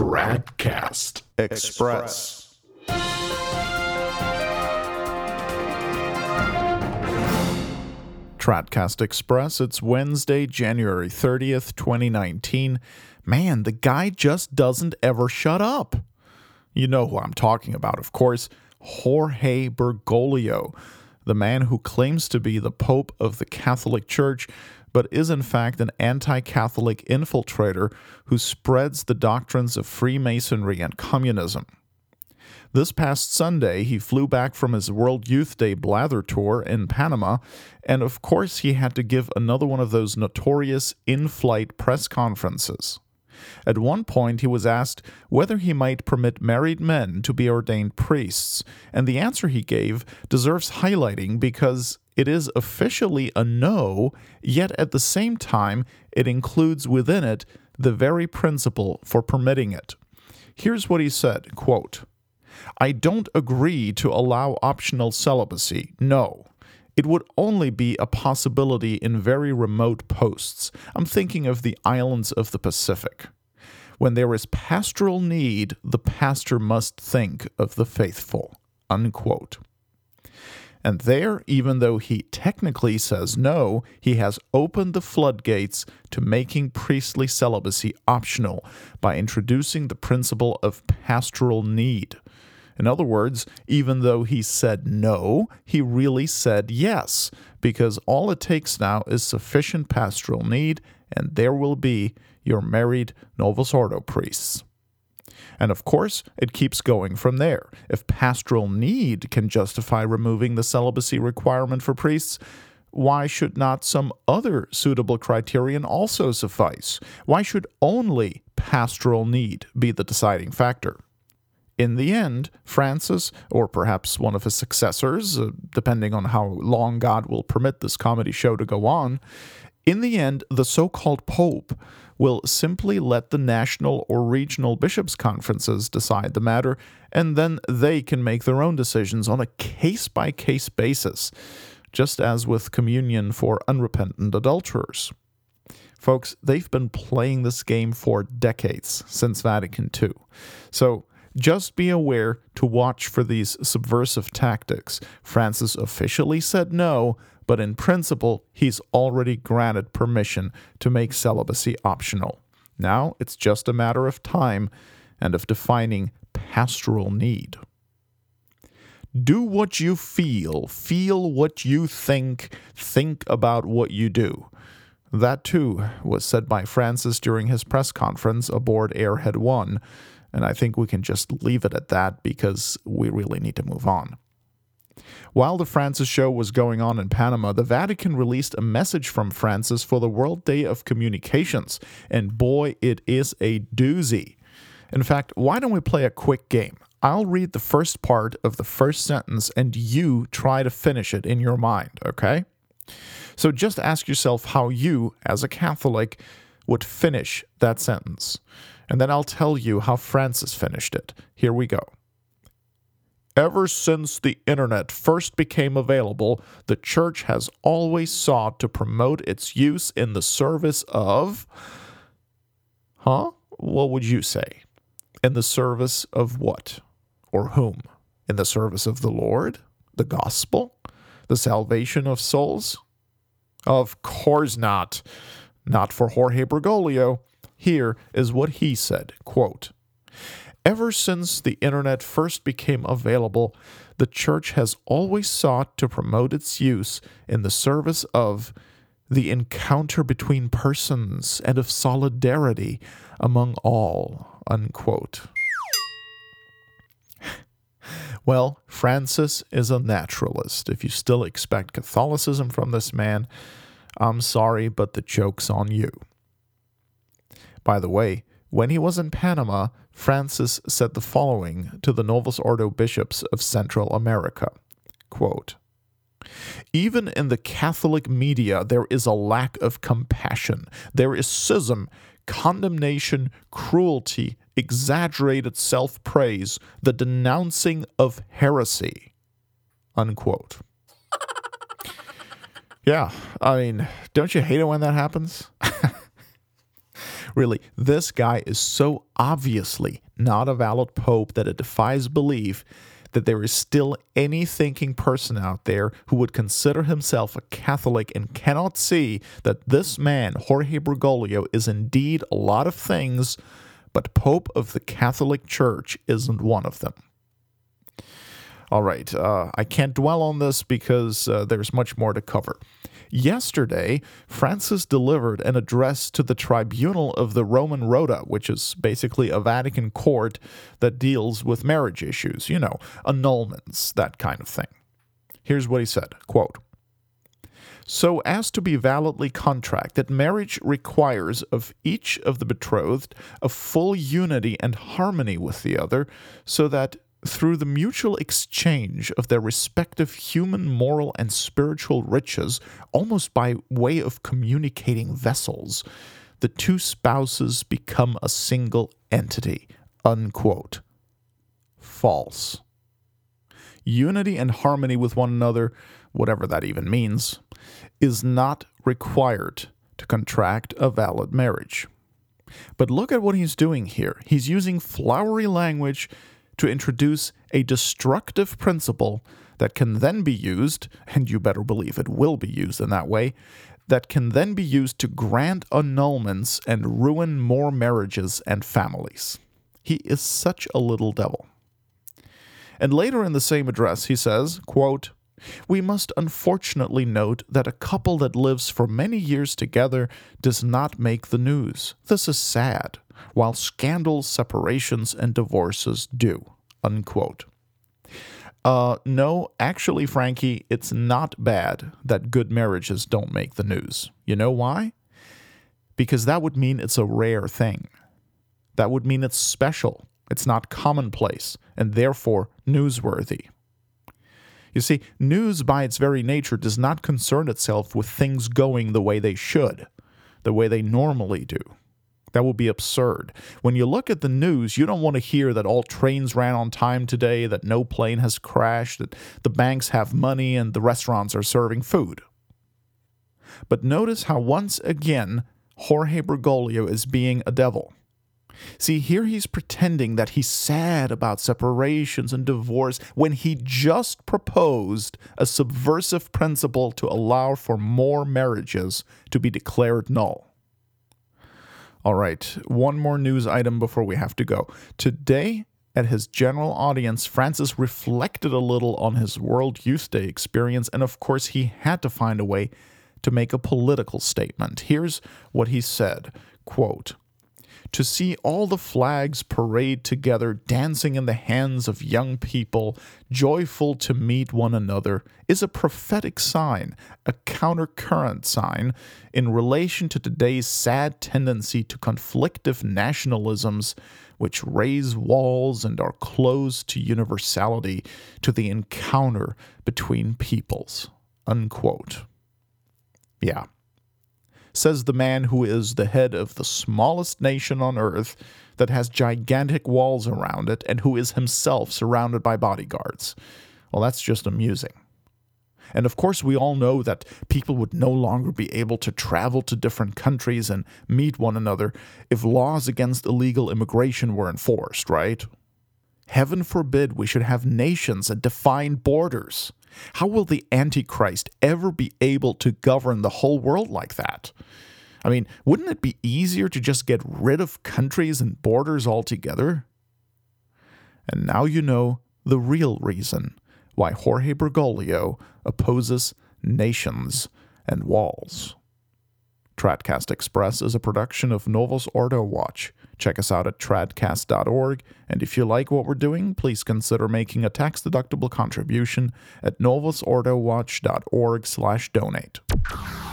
Tradcast Express. Tradcast Express. It's Wednesday, January 30th, 2019. Man, the guy just doesn't ever shut up. You know who I'm talking about, of course. Jorge Bergoglio, the man who claims to be the Pope of the Catholic Church, but is in fact an anti Catholic infiltrator who spreads the doctrines of Freemasonry and communism. This past Sunday, he flew back from his World Youth Day blather tour in Panama, and of course, he had to give another one of those notorious in flight press conferences. At one point, he was asked whether he might permit married men to be ordained priests, and the answer he gave deserves highlighting because it is officially a no, yet at the same time, it includes within it the very principle for permitting it. Here's what he said quote, I don't agree to allow optional celibacy. No. It would only be a possibility in very remote posts. I'm thinking of the islands of the Pacific. When there is pastoral need, the pastor must think of the faithful. Unquote. And there, even though he technically says no, he has opened the floodgates to making priestly celibacy optional by introducing the principle of pastoral need. In other words, even though he said no, he really said yes, because all it takes now is sufficient pastoral need, and there will be your married Novus Ordo priests. And of course, it keeps going from there. If pastoral need can justify removing the celibacy requirement for priests, why should not some other suitable criterion also suffice? Why should only pastoral need be the deciding factor? In the end, Francis, or perhaps one of his successors, uh, depending on how long God will permit this comedy show to go on, in the end, the so called Pope will simply let the national or regional bishops' conferences decide the matter, and then they can make their own decisions on a case by case basis, just as with communion for unrepentant adulterers. Folks, they've been playing this game for decades, since Vatican II. So, just be aware to watch for these subversive tactics. Francis officially said no, but in principle, he's already granted permission to make celibacy optional. Now it's just a matter of time and of defining pastoral need. Do what you feel, feel what you think, think about what you do. That too was said by Francis during his press conference aboard Airhead 1 and I think we can just leave it at that because we really need to move on. While the Francis show was going on in Panama, the Vatican released a message from Francis for the World Day of Communications, and boy, it is a doozy. In fact, why don't we play a quick game? I'll read the first part of the first sentence and you try to finish it in your mind, okay? So just ask yourself how you, as a Catholic, would finish that sentence and then I'll tell you how Francis finished it. Here we go. Ever since the internet first became available, the church has always sought to promote its use in the service of. Huh? What would you say? In the service of what? Or whom? In the service of the Lord? The gospel? The salvation of souls? Of course not. Not for Jorge Bergoglio. Here is what he said quote, Ever since the internet first became available, the church has always sought to promote its use in the service of the encounter between persons and of solidarity among all. Unquote. well, Francis is a naturalist. If you still expect Catholicism from this man, I'm sorry, but the joke's on you. By the way, when he was in Panama, Francis said the following to the Novus Ordo bishops of Central America quote, Even in the Catholic media, there is a lack of compassion. There is schism, condemnation, cruelty, exaggerated self praise, the denouncing of heresy. Unquote. yeah, I mean, don't you hate it when that happens? Really, this guy is so obviously not a valid pope that it defies belief that there is still any thinking person out there who would consider himself a Catholic and cannot see that this man, Jorge Bergoglio, is indeed a lot of things, but Pope of the Catholic Church isn't one of them. All right, uh, I can't dwell on this because uh, there's much more to cover. Yesterday, Francis delivered an address to the tribunal of the Roman Rota, which is basically a Vatican court that deals with marriage issues, you know, annulments, that kind of thing. Here's what he said quote, so as to be validly contracted, marriage requires of each of the betrothed a full unity and harmony with the other, so that through the mutual exchange of their respective human, moral, and spiritual riches, almost by way of communicating vessels, the two spouses become a single entity. Unquote. False. Unity and harmony with one another, whatever that even means, is not required to contract a valid marriage. But look at what he's doing here. He's using flowery language to introduce a destructive principle that can then be used, and you better believe it will be used in that way, that can then be used to grant annulments and ruin more marriages and families. He is such a little devil. And later in the same address, he says, quote, we must unfortunately note that a couple that lives for many years together does not make the news. This is sad while scandals, separations, and divorces do. Unquote. Uh, no, actually, Frankie, it's not bad that good marriages don't make the news. You know why? Because that would mean it's a rare thing. That would mean it's special. It's not commonplace, and therefore newsworthy. You see, news by its very nature does not concern itself with things going the way they should, the way they normally do. That would be absurd. When you look at the news, you don't want to hear that all trains ran on time today, that no plane has crashed, that the banks have money, and the restaurants are serving food. But notice how once again Jorge Bergoglio is being a devil. See, here he's pretending that he's sad about separations and divorce when he just proposed a subversive principle to allow for more marriages to be declared null. All right, one more news item before we have to go. Today, at his general audience, Francis reflected a little on his World Youth Day experience, and of course, he had to find a way to make a political statement. Here's what he said quote, to see all the flags parade together, dancing in the hands of young people, joyful to meet one another, is a prophetic sign, a countercurrent sign, in relation to today's sad tendency to conflictive nationalisms which raise walls and are closed to universality, to the encounter between peoples. Unquote. Yeah says the man who is the head of the smallest nation on earth that has gigantic walls around it and who is himself surrounded by bodyguards. Well, that's just amusing. And of course, we all know that people would no longer be able to travel to different countries and meet one another if laws against illegal immigration were enforced, right? Heaven forbid we should have nations that define borders. How will the Antichrist ever be able to govern the whole world like that? I mean, wouldn't it be easier to just get rid of countries and borders altogether? And now you know the real reason why Jorge Bergoglio opposes nations and walls. Tradcast Express is a production of Novus Ordo Watch. Check us out at tradcast.org, and if you like what we're doing, please consider making a tax-deductible contribution at novusordowatch.org/donate.